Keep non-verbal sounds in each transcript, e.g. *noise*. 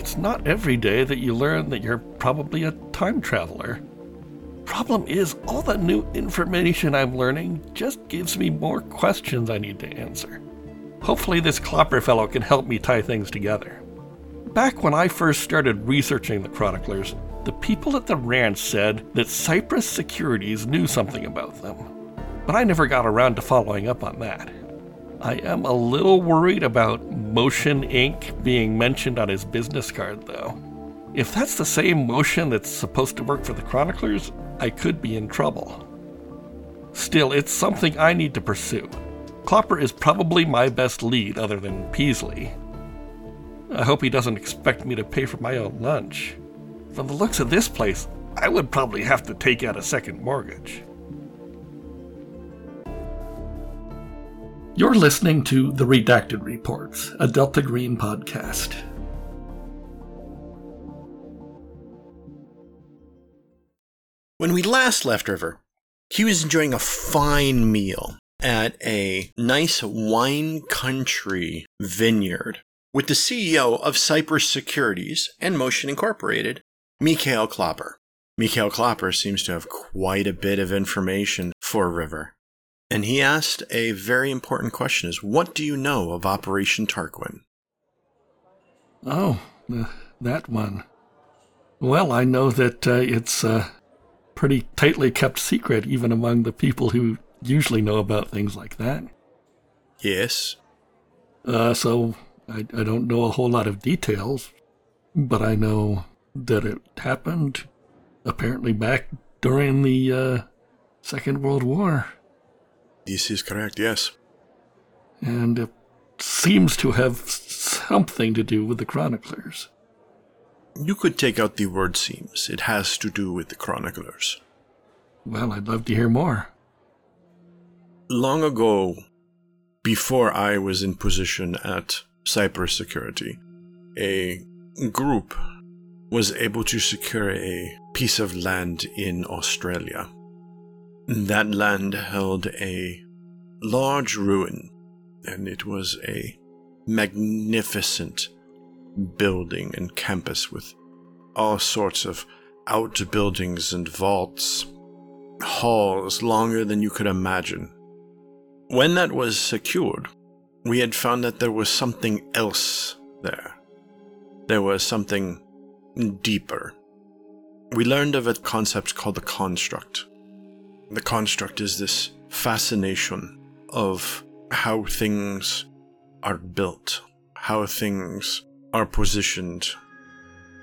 it's not every day that you learn that you're probably a time traveler. Problem is, all the new information I'm learning just gives me more questions I need to answer. Hopefully, this Klopper fellow can help me tie things together. Back when I first started researching the Chroniclers, the people at the ranch said that Cyprus Securities knew something about them. But I never got around to following up on that. I am a little worried about Motion Inc. being mentioned on his business card, though. If that's the same motion that's supposed to work for the Chroniclers, I could be in trouble. Still, it's something I need to pursue. Klopper is probably my best lead other than Peasley. I hope he doesn't expect me to pay for my own lunch. From the looks of this place, I would probably have to take out a second mortgage. You're listening to The Redacted Reports, a Delta Green podcast. When we last left River, he was enjoying a fine meal at a nice wine country vineyard with the CEO of Cyprus Securities and Motion Incorporated, Mikhail Klopper. Mikhail Klopper seems to have quite a bit of information for River. And he asked a very important question is what do you know of Operation Tarquin? Oh, uh, that one. Well, I know that uh, it's uh, pretty tightly kept secret, even among the people who usually know about things like that. Yes. Uh, so I, I don't know a whole lot of details, but I know that it happened apparently back during the uh, Second World War. This is correct, yes. And it seems to have something to do with the chroniclers. You could take out the word seems. It has to do with the chroniclers. Well, I'd love to hear more. Long ago, before I was in position at Cyprus Security, a group was able to secure a piece of land in Australia. That land held a large ruin, and it was a magnificent building and campus with all sorts of outbuildings and vaults, halls longer than you could imagine. When that was secured, we had found that there was something else there. There was something deeper. We learned of a concept called the construct. The construct is this fascination of how things are built, how things are positioned.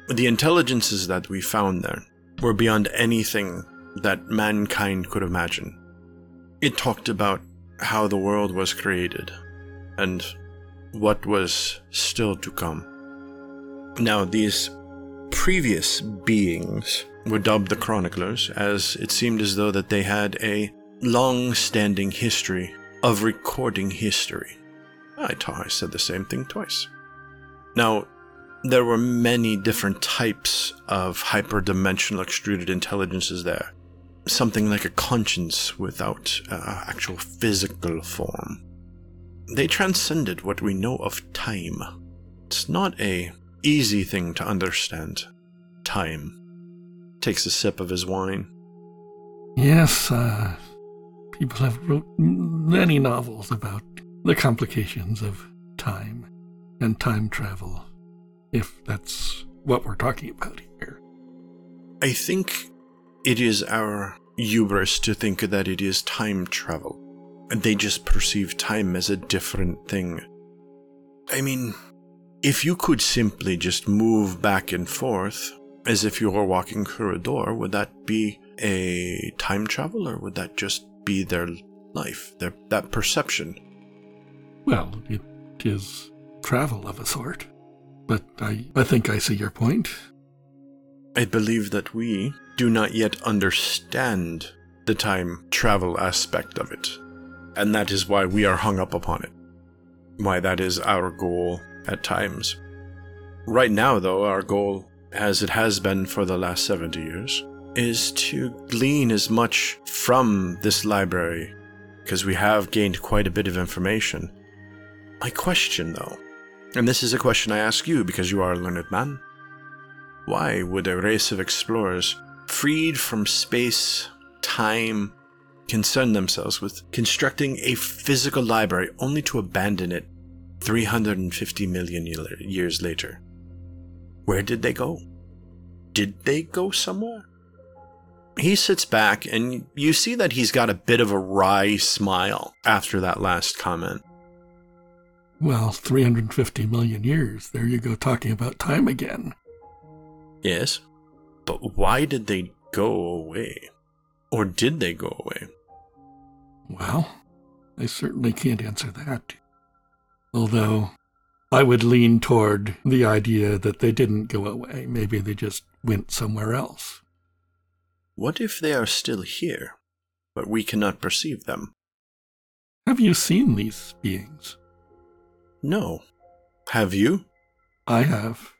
The intelligences that we found there were beyond anything that mankind could imagine. It talked about how the world was created and what was still to come. Now, these previous beings were dubbed the chroniclers as it seemed as though that they had a long-standing history of recording history. I thought I said the same thing twice. Now, there were many different types of hyperdimensional extruded intelligences there. Something like a conscience without uh, actual physical form. They transcended what we know of time. It's not a easy thing to understand. Time. Takes a sip of his wine. Yes, uh, people have wrote many novels about the complications of time and time travel, if that's what we're talking about here. I think it is our hubris to think that it is time travel, and they just perceive time as a different thing. I mean, if you could simply just move back and forth as if you were walking through a door, would that be a time travel or would that just be their life, their that perception? Well, it is travel of a sort. But I, I think I see your point. I believe that we do not yet understand the time travel aspect of it. And that is why we are hung up upon it. Why that is our goal at times. Right now, though, our goal, as it has been for the last 70 years, is to glean as much from this library, because we have gained quite a bit of information. My question, though, and this is a question I ask you because you are a learned man. Why would a race of explorers, freed from space, time, concern themselves with constructing a physical library only to abandon it 350 million years later? Where did they go? Did they go somewhere? He sits back, and you see that he's got a bit of a wry smile after that last comment. Well, 350 million years. There you go, talking about time again. Yes, but why did they go away? Or did they go away? Well, I certainly can't answer that. Although, I would lean toward the idea that they didn't go away. Maybe they just went somewhere else. What if they are still here, but we cannot perceive them? Have you seen these beings? No. Have you? I have.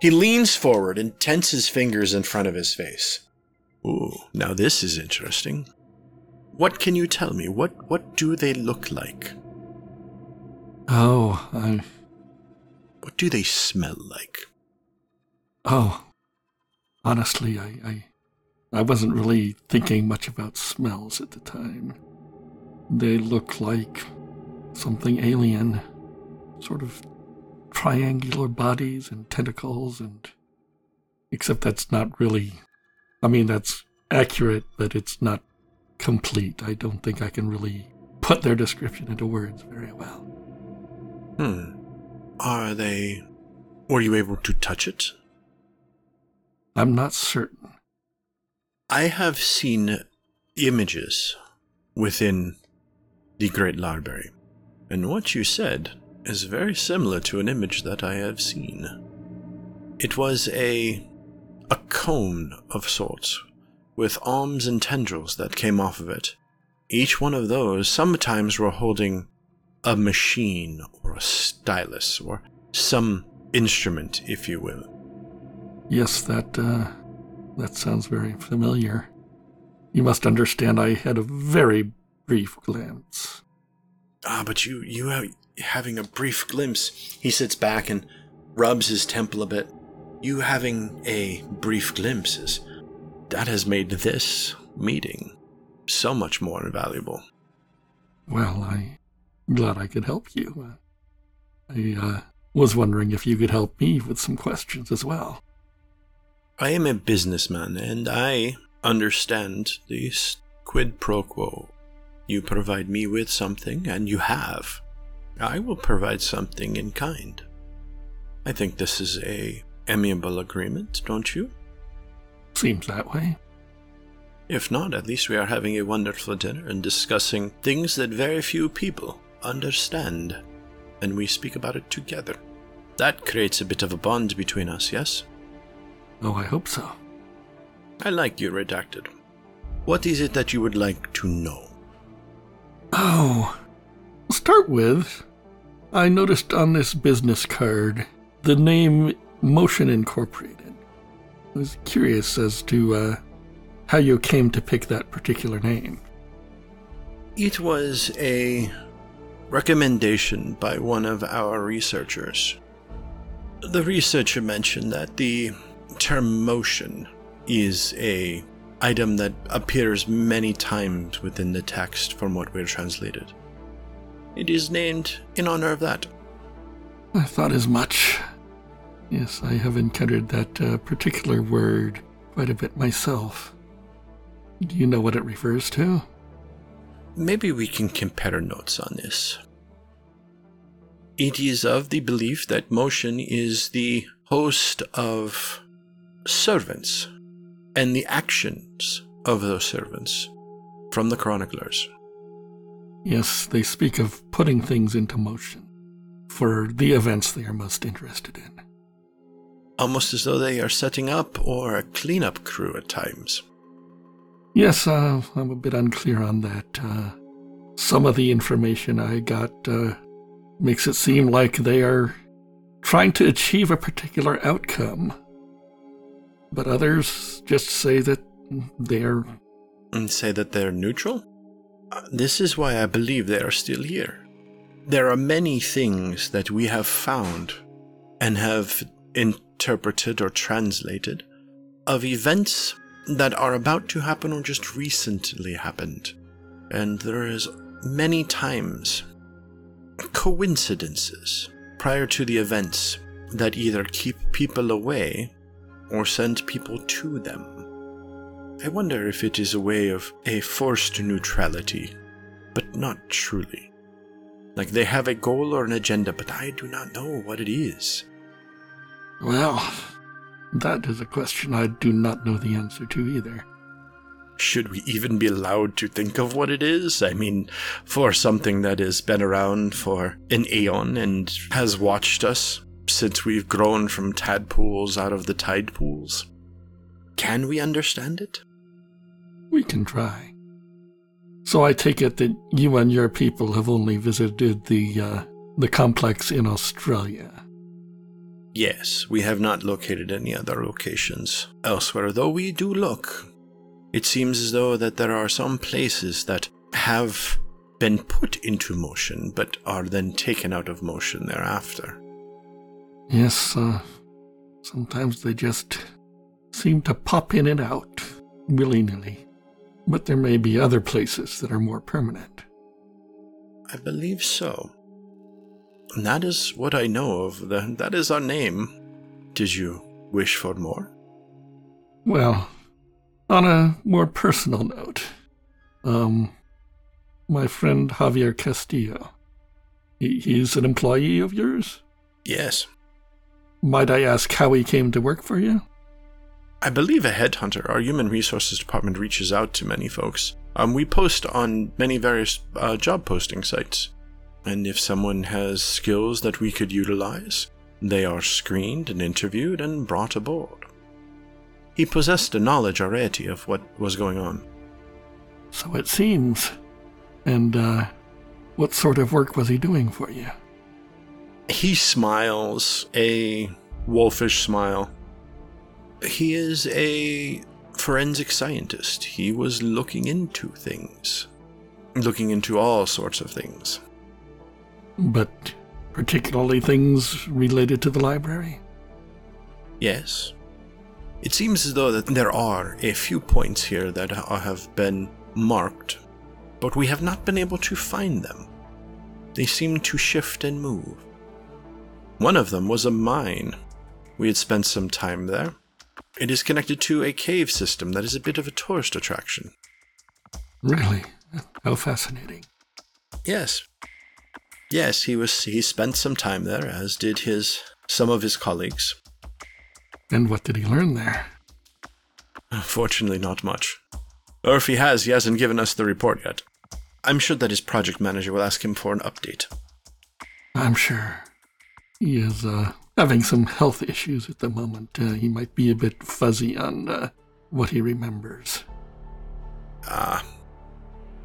He leans forward and tenses fingers in front of his face. Ooh, now this is interesting. What can you tell me? What what do they look like? Oh, I What do they smell like? Oh. Honestly, I I I wasn't really thinking much about smells at the time. They look like something alien. Sort of triangular bodies and tentacles and. Except that's not really. I mean, that's accurate, but it's not complete. I don't think I can really put their description into words very well. Hmm. Are they. Were you able to touch it? I'm not certain. I have seen images within the Great Library, and what you said is very similar to an image that I have seen. It was a a cone of sorts, with arms and tendrils that came off of it. Each one of those sometimes were holding a machine or a stylus or some instrument, if you will. Yes, that uh, that sounds very familiar. You must understand I had a very brief glance. Ah, but you, you have, having a brief glimpse. He sits back and rubs his temple a bit. You having a brief glimpse is, that has made this meeting so much more invaluable. Well, I'm glad I could help you. I uh, was wondering if you could help me with some questions as well. I am a businessman, and I understand this quid pro quo. You provide me with something, and you have. I will provide something in kind. I think this is a amiable agreement, don't you? Seems that way. If not, at least we are having a wonderful dinner and discussing things that very few people understand, and we speak about it together. That creates a bit of a bond between us, yes? Oh, I hope so. I like you redacted. What is it that you would like to know? Oh, I'll start with I noticed on this business card the name Motion Incorporated. I was curious as to uh, how you came to pick that particular name. It was a recommendation by one of our researchers. The researcher mentioned that the term motion is a item that appears many times within the text from what we're translated. It is named in honor of that. I thought as much. Yes, I have encountered that uh, particular word quite a bit myself. Do you know what it refers to? Maybe we can compare notes on this. It is of the belief that motion is the host of servants and the actions of those servants from the chroniclers. Yes, they speak of putting things into motion for the events they are most interested in. Almost as though they are setting up or a cleanup crew at times. Yes, uh, I'm a bit unclear on that. Uh, some of the information I got uh, makes it seem like they are trying to achieve a particular outcome but others just say that they're. And say that they're neutral? Uh, this is why I believe they are still here. There are many things that we have found and have interpreted or translated of events that are about to happen or just recently happened. And there is many times coincidences prior to the events that either keep people away or send people to them. I wonder if it is a way of a forced neutrality, but not truly. Like they have a goal or an agenda, but I do not know what it is. Well, that is a question I do not know the answer to either. Should we even be allowed to think of what it is? I mean, for something that has been around for an aeon and has watched us since we've grown from tadpoles out of the tide pools. Can we understand it? We can try. So I take it that you and your people have only visited the uh, the complex in Australia. Yes, we have not located any other locations elsewhere, though we do look. It seems as though that there are some places that have been put into motion, but are then taken out of motion thereafter. Yes, uh, sometimes they just seem to pop in and out willy nilly. But there may be other places that are more permanent. I believe so. That is what I know of. The, that is our name. Did you wish for more? Well, on a more personal note, um, my friend Javier Castillo, he, he's an employee of yours? Yes. Might I ask how he came to work for you? I believe a headhunter, our human resources department, reaches out to many folks. Um, we post on many various uh, job posting sites. And if someone has skills that we could utilize, they are screened and interviewed and brought aboard. He possessed a knowledge already of what was going on. So it seems. And, uh, what sort of work was he doing for you? He smiles, a wolfish smile. He is a forensic scientist. He was looking into things, looking into all sorts of things. But particularly things related to the library? Yes. It seems as though that there are a few points here that have been marked, but we have not been able to find them. They seem to shift and move. One of them was a mine. We had spent some time there. It is connected to a cave system that is a bit of a tourist attraction. Really? How fascinating. Yes. Yes, he was he spent some time there, as did his some of his colleagues. And what did he learn there? Fortunately not much. Or if he has, he hasn't given us the report yet. I'm sure that his project manager will ask him for an update. I'm sure. He is uh, having some health issues at the moment. Uh, he might be a bit fuzzy on uh, what he remembers. Ah,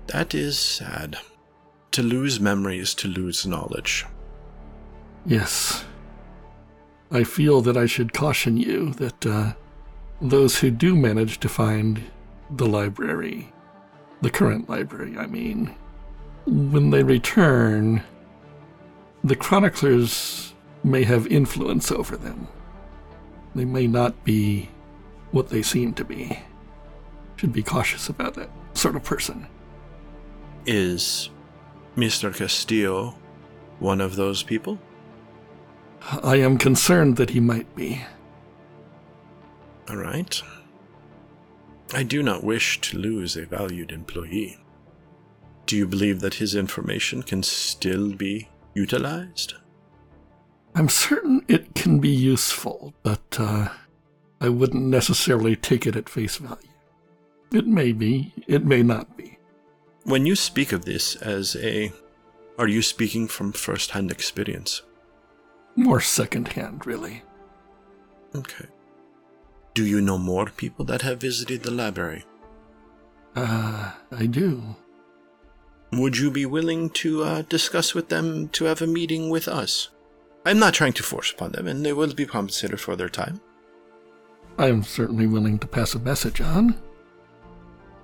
that is sad. To lose memory is to lose knowledge. Yes. I feel that I should caution you that uh, those who do manage to find the library, the current library, I mean, when they return, the chroniclers may have influence over them. They may not be what they seem to be. Should be cautious about that sort of person. Is Mr. Castillo one of those people? I am concerned that he might be. All right. I do not wish to lose a valued employee. Do you believe that his information can still be utilized? I'm certain it can be useful, but uh, I wouldn't necessarily take it at face value. It may be, it may not be. When you speak of this as a. Are you speaking from first hand experience? More second hand, really. Okay. Do you know more people that have visited the library? Uh, I do. Would you be willing to uh, discuss with them to have a meeting with us? I'm not trying to force upon them, and they will be compensated for their time. I am certainly willing to pass a message on.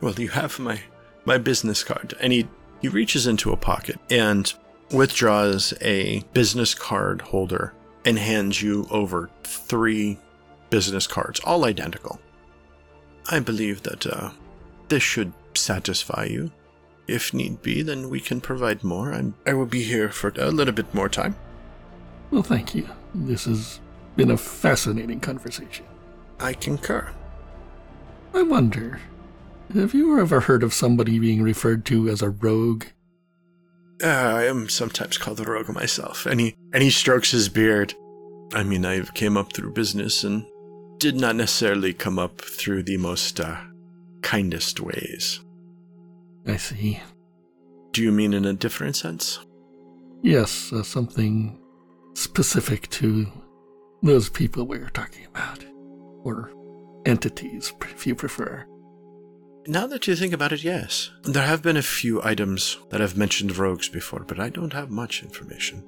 Well, you have my my business card. And he, he reaches into a pocket and withdraws a business card holder and hands you over three business cards, all identical. I believe that uh, this should satisfy you. If need be, then we can provide more. I'm, I will be here for a little bit more time. Well, thank you. This has been a fascinating conversation. I concur. I wonder, have you ever heard of somebody being referred to as a rogue? Uh, I am sometimes called a rogue myself, and he and he strokes his beard. I mean, I came up through business and did not necessarily come up through the most uh, kindest ways. I see. Do you mean in a different sense? Yes, uh, something specific to those people we are talking about, or entities, if you prefer. Now that you think about it, yes. There have been a few items that have mentioned rogues before, but I don't have much information.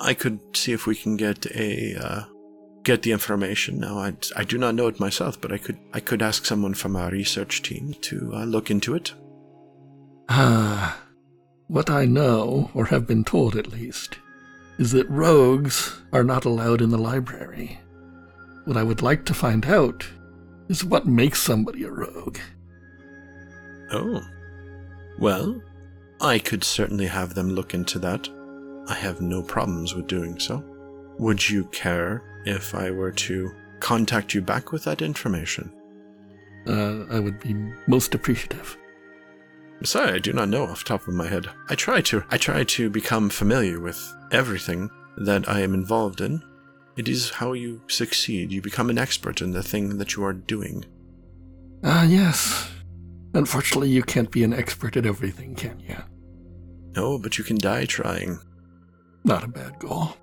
I could see if we can get a uh, get the information. Now, I, I do not know it myself, but I could I could ask someone from our research team to uh, look into it. Ah, what I know, or have been told at least, is that rogues are not allowed in the library. What I would like to find out is what makes somebody a rogue. Oh. Well, I could certainly have them look into that. I have no problems with doing so. Would you care if I were to contact you back with that information? Uh, I would be most appreciative. Sorry, I do not know off the top of my head. I try to I try to become familiar with everything that I am involved in. It is how you succeed. You become an expert in the thing that you are doing. Ah, uh, yes. Unfortunately, you can't be an expert at everything, can you? No, but you can die trying. Not a bad goal.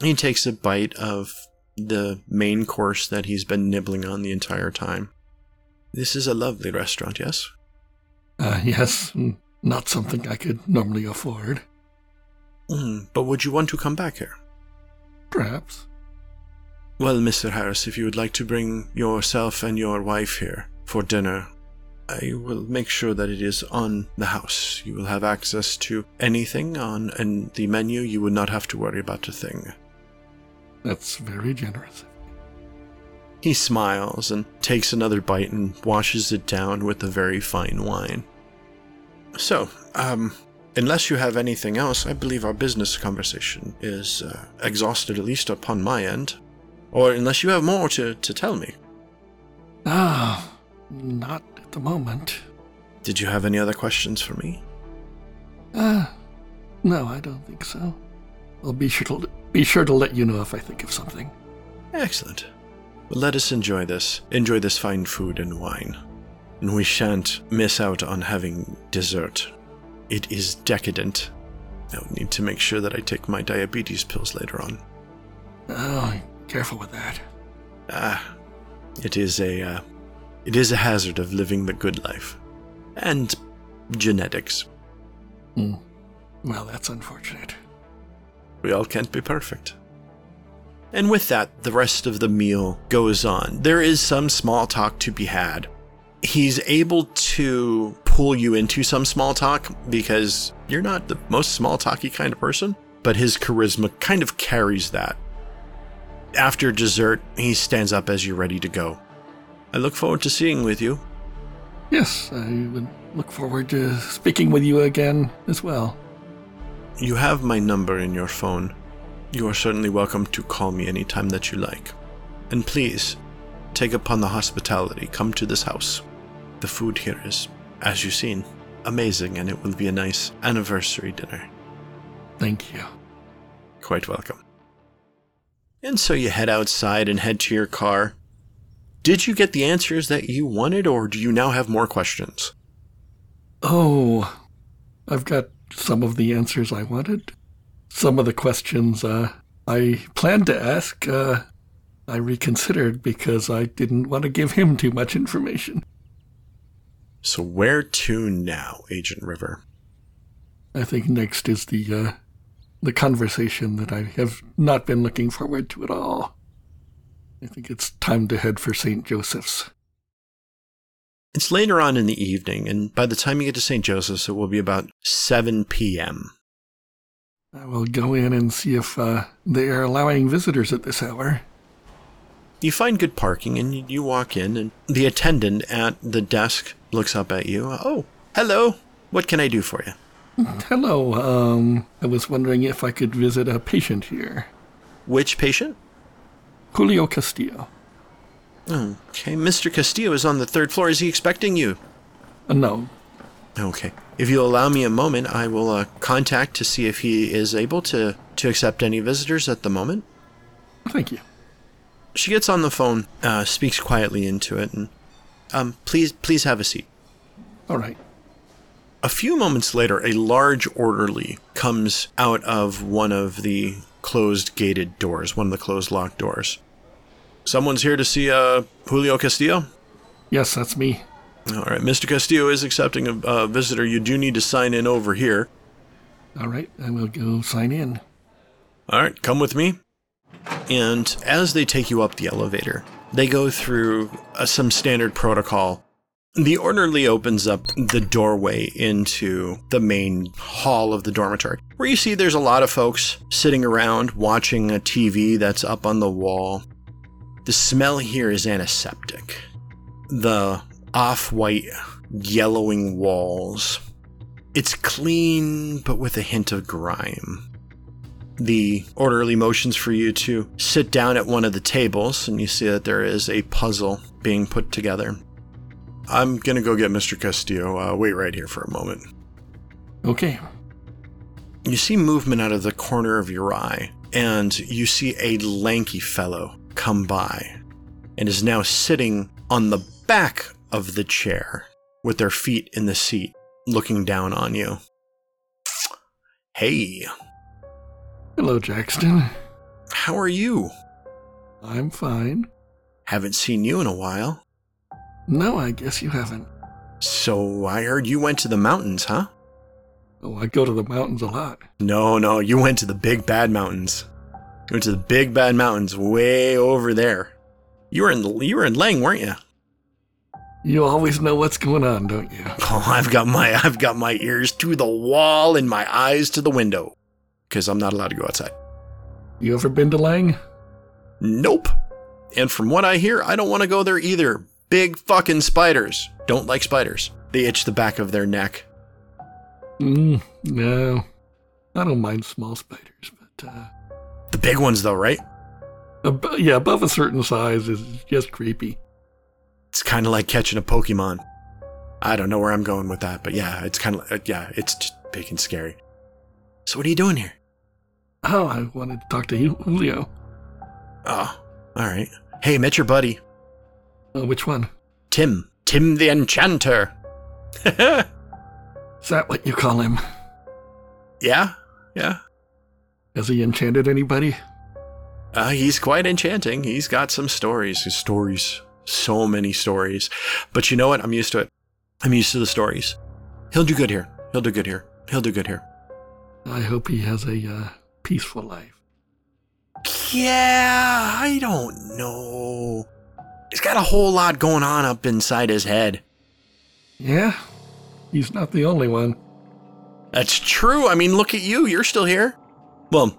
He takes a bite of the main course that he's been nibbling on the entire time. This is a lovely restaurant, yes? Uh, yes, not something I could normally afford. Mm, but would you want to come back here? Perhaps. Well, Mr. Harris, if you would like to bring yourself and your wife here for dinner, I will make sure that it is on the house. You will have access to anything on and the menu. You would not have to worry about a thing. That's very generous. He smiles and takes another bite and washes it down with a very fine wine. So, um, unless you have anything else, I believe our business conversation is uh, exhausted, at least upon my end. Or unless you have more to, to tell me. Ah, not the moment. Did you have any other questions for me? Ah, uh, no, I don't think so. I'll be sure to be sure to let you know if I think of something. Excellent. Well, let us enjoy this. Enjoy this fine food and wine. And we shan't miss out on having dessert. It is decadent. I'll need to make sure that I take my diabetes pills later on. Oh, careful with that. Ah, it is a uh, it is a hazard of living the good life, and genetics. Mm. Well, that's unfortunate. We all can't be perfect. And with that, the rest of the meal goes on. There is some small talk to be had. He's able to pull you into some small talk because you're not the most small talky kind of person, but his charisma kind of carries that. After dessert, he stands up as you're ready to go. I look forward to seeing with you. Yes, I would look forward to speaking with you again as well. You have my number in your phone. You are certainly welcome to call me any time that you like. And please, take upon the hospitality, come to this house. The food here is, as you've seen, amazing, and it will be a nice anniversary dinner. Thank you. Quite welcome. And so you head outside and head to your car. Did you get the answers that you wanted, or do you now have more questions? Oh, I've got some of the answers I wanted some of the questions uh, I planned to ask, uh, I reconsidered because I didn't want to give him too much information. So, where to now, Agent River? I think next is the uh, the conversation that I have not been looking forward to at all. I think it's time to head for St. Joseph's. It's later on in the evening, and by the time you get to St. Joseph's, it will be about 7 p.m. I will go in and see if uh, they are allowing visitors at this hour. You find good parking and you walk in, and the attendant at the desk looks up at you. Oh, hello. What can I do for you? *laughs* Hello. Um, I was wondering if I could visit a patient here. Which patient? Julio Castillo. Okay, Mr. Castillo is on the third floor. Is he expecting you? Uh, no. Okay. If you'll allow me a moment, I will uh, contact to see if he is able to, to accept any visitors at the moment. Thank you. She gets on the phone, uh, speaks quietly into it, and um, please, please have a seat. All right. A few moments later, a large orderly comes out of one of the closed gated doors, one of the closed locked doors. Someone's here to see uh, Julio Castillo? Yes, that's me. All right, Mr. Castillo is accepting a, a visitor. You do need to sign in over here. All right, I will go sign in. All right, come with me. And as they take you up the elevator, they go through uh, some standard protocol. The orderly opens up the doorway into the main hall of the dormitory, where you see there's a lot of folks sitting around watching a TV that's up on the wall. The smell here is antiseptic. The off white, yellowing walls. It's clean, but with a hint of grime the orderly motions for you to sit down at one of the tables, and you see that there is a puzzle being put together. I'm gonna go get Mr. Castillo. Uh, wait right here for a moment. Okay. You see movement out of the corner of your eye, and you see a lanky fellow come by and is now sitting on the back of the chair with their feet in the seat, looking down on you. Hey, Hello, Jackson. how are you? I'm fine. Haven't seen you in a while. No, I guess you haven't. So I heard you went to the mountains, huh? Oh, I go to the mountains a lot. No, no, you went to the big bad mountains. You went to the big bad mountains way over there. You were in you were in Leng, weren't you? You always know what's going on, don't you? *laughs* Oh, I've got my I've got my ears to the wall and my eyes to the window because I'm not allowed to go outside. You ever been to Leng? Nope. And from what I hear, I don't want to go there either. Big fucking spiders. Don't like spiders. They itch the back of their neck. Mm, no. I don't mind small spiders, but, uh, The big ones though, right? ab- yeah, above a certain size is just creepy. It's kind of like catching a Pokemon. I don't know where I'm going with that, but yeah, it's kind of like, yeah, it's just big and scary. So what are you doing here? Oh, I wanted to talk to you, Julio. Oh, all right. Hey, met your buddy, Uh, which one? Tim. Tim the Enchanter. *laughs* Is that what you call him? yeah, yeah. Has he enchanted anybody? Uh, he's quite enchanting. He's got some stories. His stories. So many stories. But you know what? I'm used to it. I'm used to the stories. He'll do good here. He'll do good here. He'll do good here. I hope he has a uh, peaceful life. Yeah, I don't know. He's got a whole lot going on up inside his head. Yeah, he's not the only one. That's true. I mean, look at you. You're still here. Well,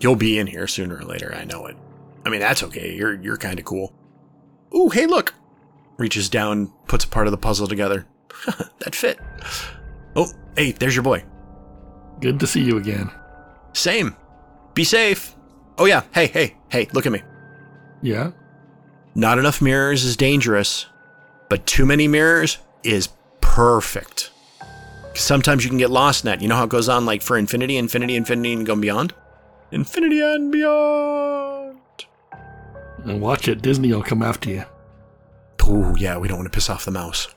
you'll be in here sooner or later. I know it. I mean, that's okay. You're you're kind of cool. Ooh, hey, look. Reaches down, puts a part of the puzzle together. *laughs* that fit. Oh, hey, there's your boy. Good to see you again. Same. Be safe. Oh yeah. Hey, hey, hey. Look at me. Yeah? Not enough mirrors is dangerous, but too many mirrors is perfect. Sometimes you can get lost in that. You know how it goes on like for infinity, infinity, infinity, and go beyond? Infinity and beyond. And watch it, Disney will come after you. Oh, yeah, we don't want to piss off the mouse.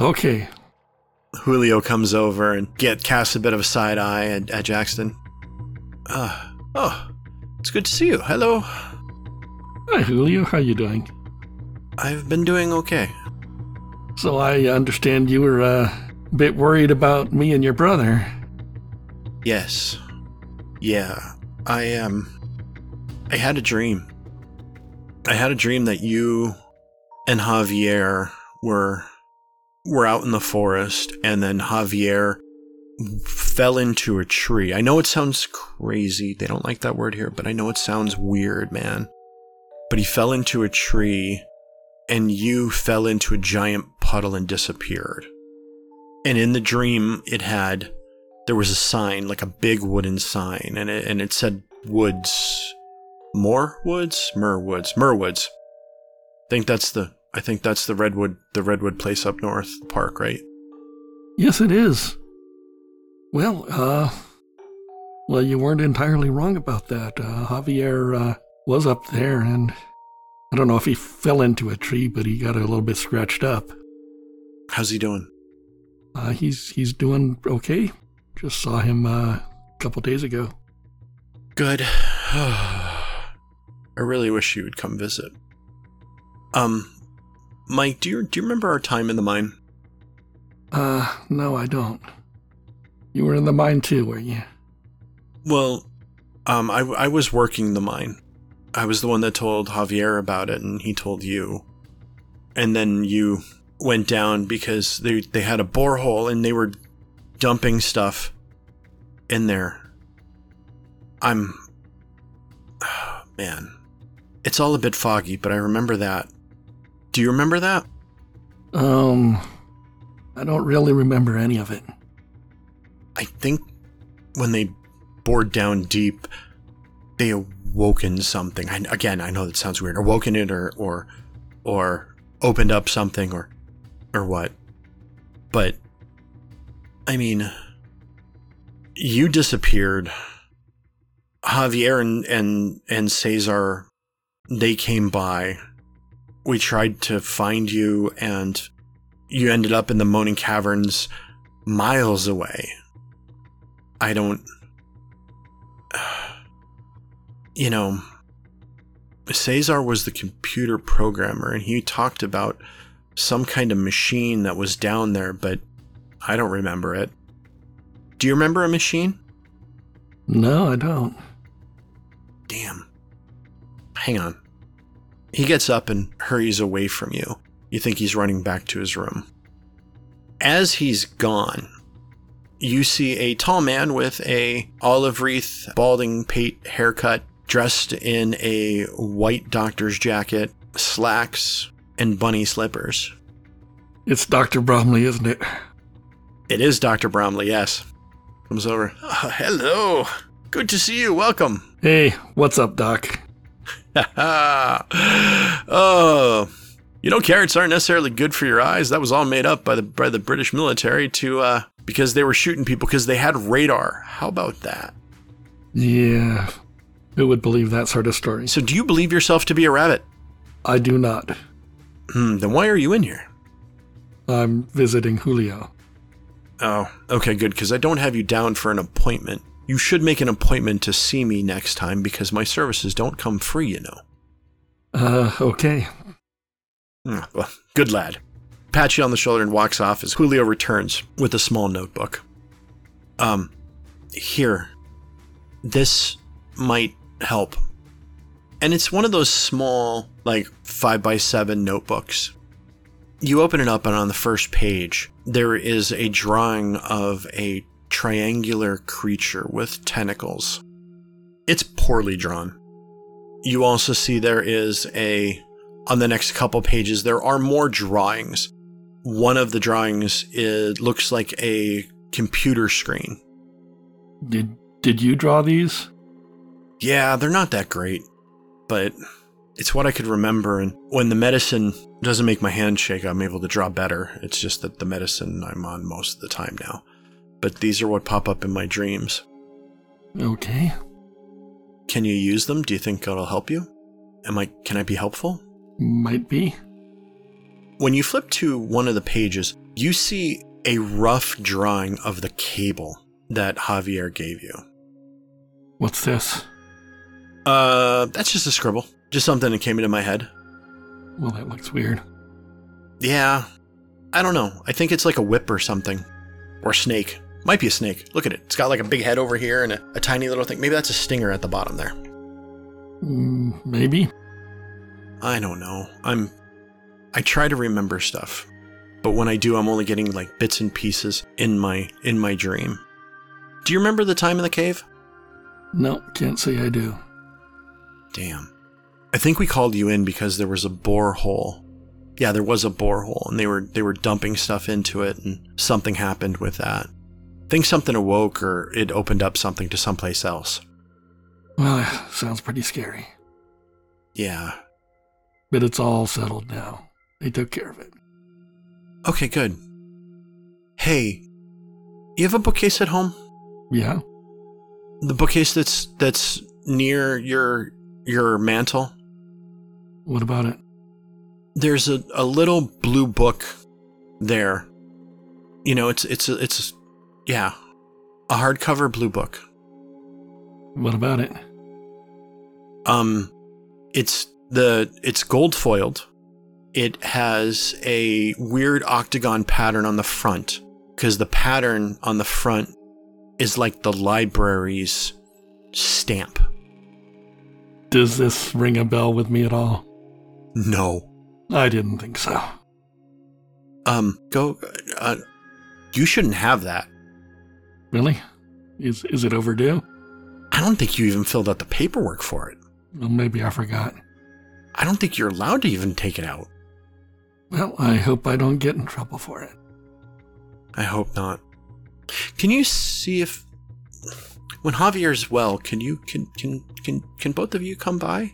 Okay, Julio comes over and get casts a bit of a side eye at, at Jackson. Uh, oh, it's good to see you. Hello. hi Julio, how you doing? I've been doing okay. So I understand you were uh, bit worried about me and your brother. Yes. Yeah. I um I had a dream. I had a dream that you and Javier were were out in the forest and then Javier fell into a tree. I know it sounds crazy. They don't like that word here, but I know it sounds weird, man. But he fell into a tree and you fell into a giant puddle and disappeared. And in the dream, it had, there was a sign, like a big wooden sign, and it, and it said Woods. More Woods? Muir Woods. Muir Woods. I think that's the, I think that's the Redwood, the Redwood place up north, the park, right? Yes, it is. Well, uh, well, you weren't entirely wrong about that. Uh, Javier uh, was up there, and I don't know if he fell into a tree, but he got a little bit scratched up. How's he doing? Uh, he's he's doing okay. Just saw him uh, a couple days ago. Good. *sighs* I really wish you would come visit. Um, Mike, do you do you remember our time in the mine? Uh, no, I don't. You were in the mine too, were you? Well, um, I I was working the mine. I was the one that told Javier about it, and he told you. And then you went down because they they had a borehole and they were dumping stuff in there. I'm oh, *sighs* man. It's all a bit foggy, but I remember that. Do you remember that? Um I don't really remember any of it. I think when they bored down deep, they awoken something. I, again, I know that sounds weird. Awoken it or or or opened up something or or what. But I mean you disappeared. Javier and and, and Cesar they came by. We tried to find you and you ended up in the Moaning Caverns miles away. I don't. *sighs* You know, Cesar was the computer programmer and he talked about some kind of machine that was down there, but I don't remember it. Do you remember a machine? No, I don't. Damn. Hang on. He gets up and hurries away from you. You think he's running back to his room. As he's gone, you see a tall man with a olive wreath, balding pate haircut, dressed in a white doctor's jacket, slacks, and bunny slippers. It's Dr. Bromley, isn't it? It is Dr. Bromley, yes. Comes over. Oh, hello. Good to see you. Welcome. Hey, what's up, Doc? *laughs* oh, you know, carrots aren't necessarily good for your eyes. That was all made up by the by the British military to uh, because they were shooting people because they had radar. How about that? Yeah, who would believe that sort of story? So, do you believe yourself to be a rabbit? I do not. Hmm, then why are you in here? I'm visiting Julio. Oh, okay, good, because I don't have you down for an appointment. You should make an appointment to see me next time because my services don't come free, you know. Uh, okay. Hmm, well, good lad. Pats you on the shoulder and walks off as Julio returns with a small notebook. Um, here. This might help. And it's one of those small, like, 5 by 7 notebooks. You open it up, and on the first page, there is a drawing of a triangular creature with tentacles. It's poorly drawn. You also see there is a, on the next couple pages, there are more drawings. One of the drawings it looks like a computer screen. Did did you draw these? Yeah, they're not that great, but it's what I could remember. And when the medicine doesn't make my hand shake, I'm able to draw better. It's just that the medicine I'm on most of the time now. But these are what pop up in my dreams. Okay. Can you use them? Do you think it'll help you? Am I can I be helpful? Might be. When you flip to one of the pages, you see a rough drawing of the cable that Javier gave you. What's this? Uh, that's just a scribble. Just something that came into my head. Well, that looks weird. Yeah. I don't know. I think it's like a whip or something. Or a snake. Might be a snake. Look at it. It's got like a big head over here and a, a tiny little thing. Maybe that's a stinger at the bottom there. Mm, maybe. I don't know. I'm. I try to remember stuff, but when I do, I'm only getting like bits and pieces in my in my dream. Do you remember the time in the cave? No, can't say I do. Damn. I think we called you in because there was a borehole. Yeah, there was a borehole and they were they were dumping stuff into it and something happened with that. I think something awoke or it opened up something to someplace else. Well, sounds pretty scary. Yeah. But it's all settled now. They took care of it. Okay, good. Hey, you have a bookcase at home? Yeah? The bookcase that's that's near your your mantle? What about it? There's a, a little blue book there. You know, it's it's a, it's yeah, a hardcover blue book. What about it? Um, it's the it's gold foiled. It has a weird octagon pattern on the front because the pattern on the front is like the library's stamp. Does this ring a bell with me at all? No. I didn't think so. Um, go. Uh, you shouldn't have that. Really? Is is it overdue? I don't think you even filled out the paperwork for it. Well, maybe I forgot. I don't think you're allowed to even take it out. Well, I hope I don't get in trouble for it. I hope not. Can you see if when Javier's well, can you can can can can both of you come by?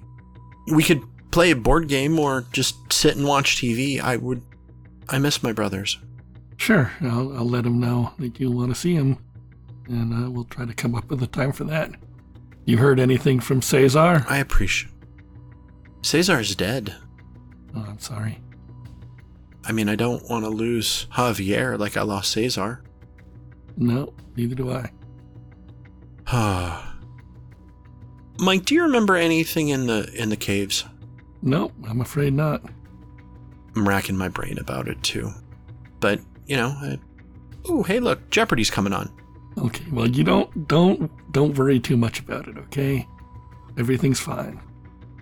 We could play a board game or just sit and watch TV. I would I miss my brothers. Sure, I'll, I'll let him know that you want to see him, and uh, we'll try to come up with a time for that. You heard anything from Cesar? I appreciate. Cesar's dead. Oh, I'm sorry. I mean, I don't want to lose Javier like I lost Cesar. No, neither do I. Ah. *sighs* Mike, do you remember anything in the in the caves? No, I'm afraid not. I'm racking my brain about it too. But, you know, I... Oh, hey look, Jeopardy's coming on. Okay, well you don't don't don't worry too much about it, okay? Everything's fine.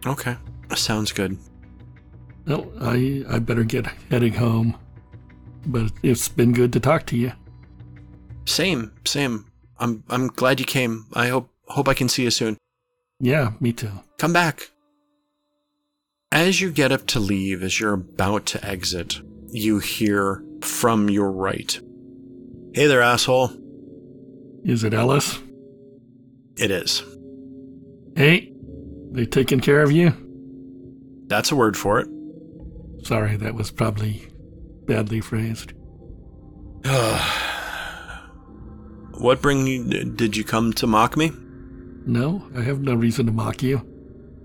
Okay. Sounds good. No, I I better get heading home. But it's been good to talk to you. Same, same. I'm I'm glad you came. I hope hope I can see you soon. Yeah, me too. Come back. As you get up to leave, as you're about to exit, you hear from your right. Hey there, asshole. Is it Ellis? It is. Hey, they taking care of you? That's a word for it. Sorry, that was probably badly phrased. *sighs* what bring you? Did you come to mock me? No, I have no reason to mock you.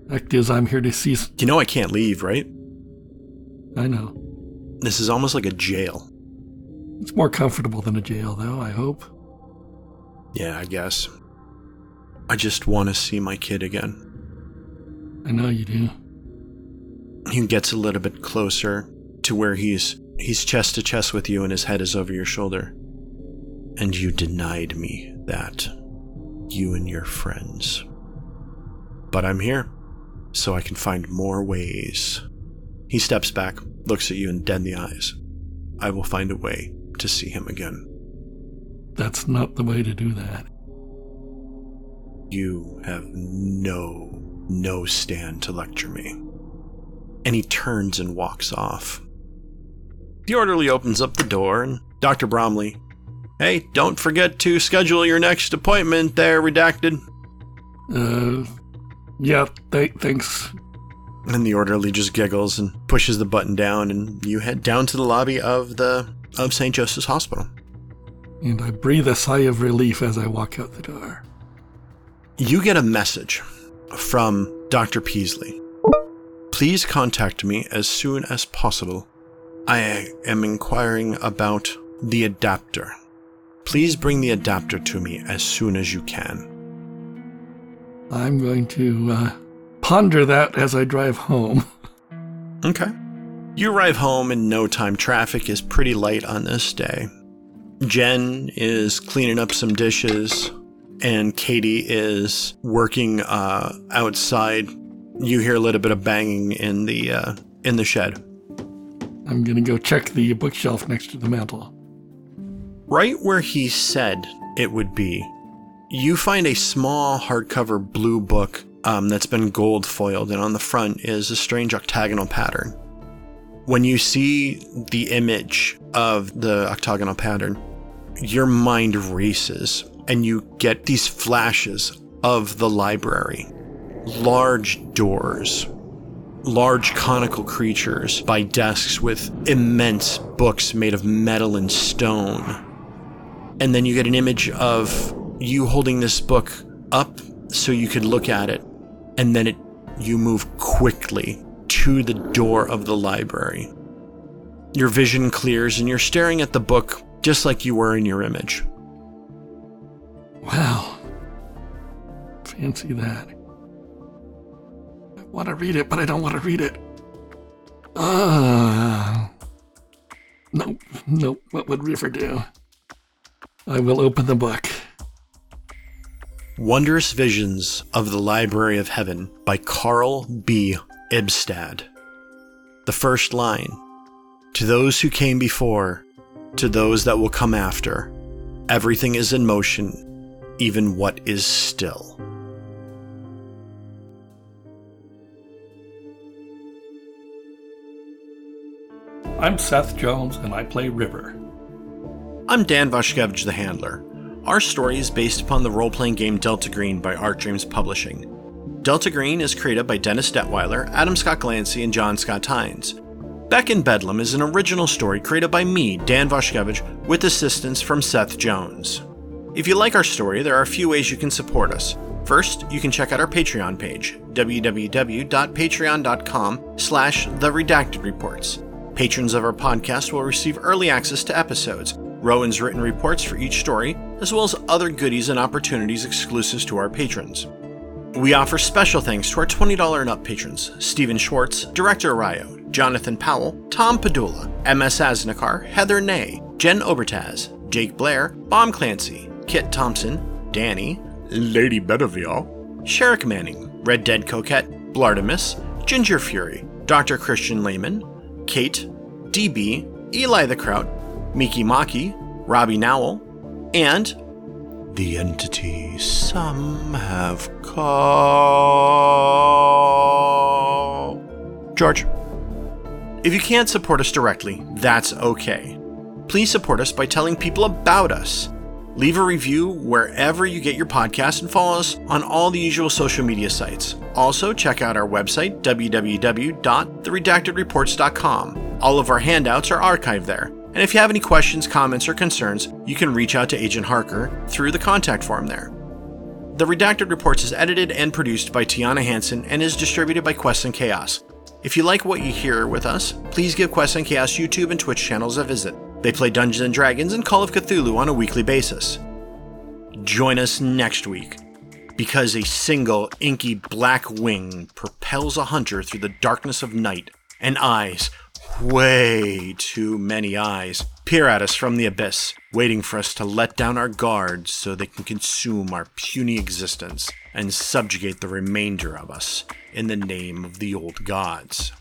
Fact is, I'm here to see. You know I can't leave, right? I know. This is almost like a jail. It's more comfortable than a jail, though, I hope. Yeah, I guess. I just want to see my kid again. I know you do. He gets a little bit closer to where he's he's chest to chest with you and his head is over your shoulder. And you denied me that. You and your friends. But I'm here, so I can find more ways. He steps back, looks at you in dead in the eyes. I will find a way to see him again. That's not the way to do that. You have no, no stand to lecture me. And he turns and walks off. The orderly opens up the door, and Dr. Bromley, hey, don't forget to schedule your next appointment there, redacted. Uh, yeah, th- thanks. And the orderly just giggles and pushes the button down, and you head down to the lobby of the of St. Joseph's Hospital. And I breathe a sigh of relief as I walk out the door. You get a message from Dr. Peasley. Please contact me as soon as possible. I am inquiring about the adapter. Please bring the adapter to me as soon as you can. I'm going to uh, ponder that as I drive home. *laughs* Okay. You arrive home in no time. Traffic is pretty light on this day. Jen is cleaning up some dishes, and Katie is working uh, outside. You hear a little bit of banging in the uh, in the shed. I'm going to go check the bookshelf next to the mantel. Right where he said it would be you find a small hardcover blue book um, that's been gold foiled, and on the front is a strange octagonal pattern. When you see the image of the octagonal pattern, your mind races and you get these flashes of the library. Large doors, large conical creatures by desks with immense books made of metal and stone. And then you get an image of you holding this book up so you could look at it, and then it you move quickly to the door of the library. Your vision clears and you're staring at the book just like you were in your image. Wow. Fancy that. I want to read it, but I don't want to read it. Ah. Nope, nope. What would River do? I will open the book. Wondrous Visions of the Library of Heaven by Carl B. Ibstad. The first line To those who came before, to those that will come after, everything is in motion, even what is still. I'm Seth Jones, and I play River. I'm Dan Vashkevich the Handler. Our story is based upon the role playing game Delta Green by Arc Dreams Publishing. Delta Green is created by Dennis Detwiller, Adam Scott Glancy, and John Scott Tynes. Beck in Bedlam is an original story created by me, Dan Vashkevich, with assistance from Seth Jones. If you like our story, there are a few ways you can support us. First, you can check out our Patreon page, www.patreon.com slash the redacted reports. Patrons of our podcast will receive early access to episodes, Rowan's written reports for each story, as well as other goodies and opportunities exclusive to our patrons. We offer special thanks to our $20 and up patrons Stephen Schwartz, Director Arayo, Jonathan Powell, Tom Padula, MS Asnikar, Heather Ney, Jen Obertaz, Jake Blair, Bomb Clancy, Kit Thompson, Danny, Lady Bedivere, Sherrick Manning, Red Dead Coquette, Blartimus, Ginger Fury, Dr. Christian Lehman, Kate, DB, Eli the Kraut, Miki Maki, Robbie Nowell, and the entity some have called George. If you can't support us directly, that's okay. Please support us by telling people about us. Leave a review wherever you get your podcast and follow us on all the usual social media sites. Also, check out our website, www.theredactedreports.com. All of our handouts are archived there. And if you have any questions, comments, or concerns, you can reach out to Agent Harker through the contact form there. The Redacted Reports is edited and produced by Tiana Hansen and is distributed by Quest and Chaos. If you like what you hear with us, please give Quest and Chaos YouTube and Twitch channels a visit. They play Dungeons and Dragons and Call of Cthulhu on a weekly basis. Join us next week because a single inky black wing propels a hunter through the darkness of night, and eyes, way too many eyes, peer at us from the abyss, waiting for us to let down our guards so they can consume our puny existence and subjugate the remainder of us in the name of the old gods.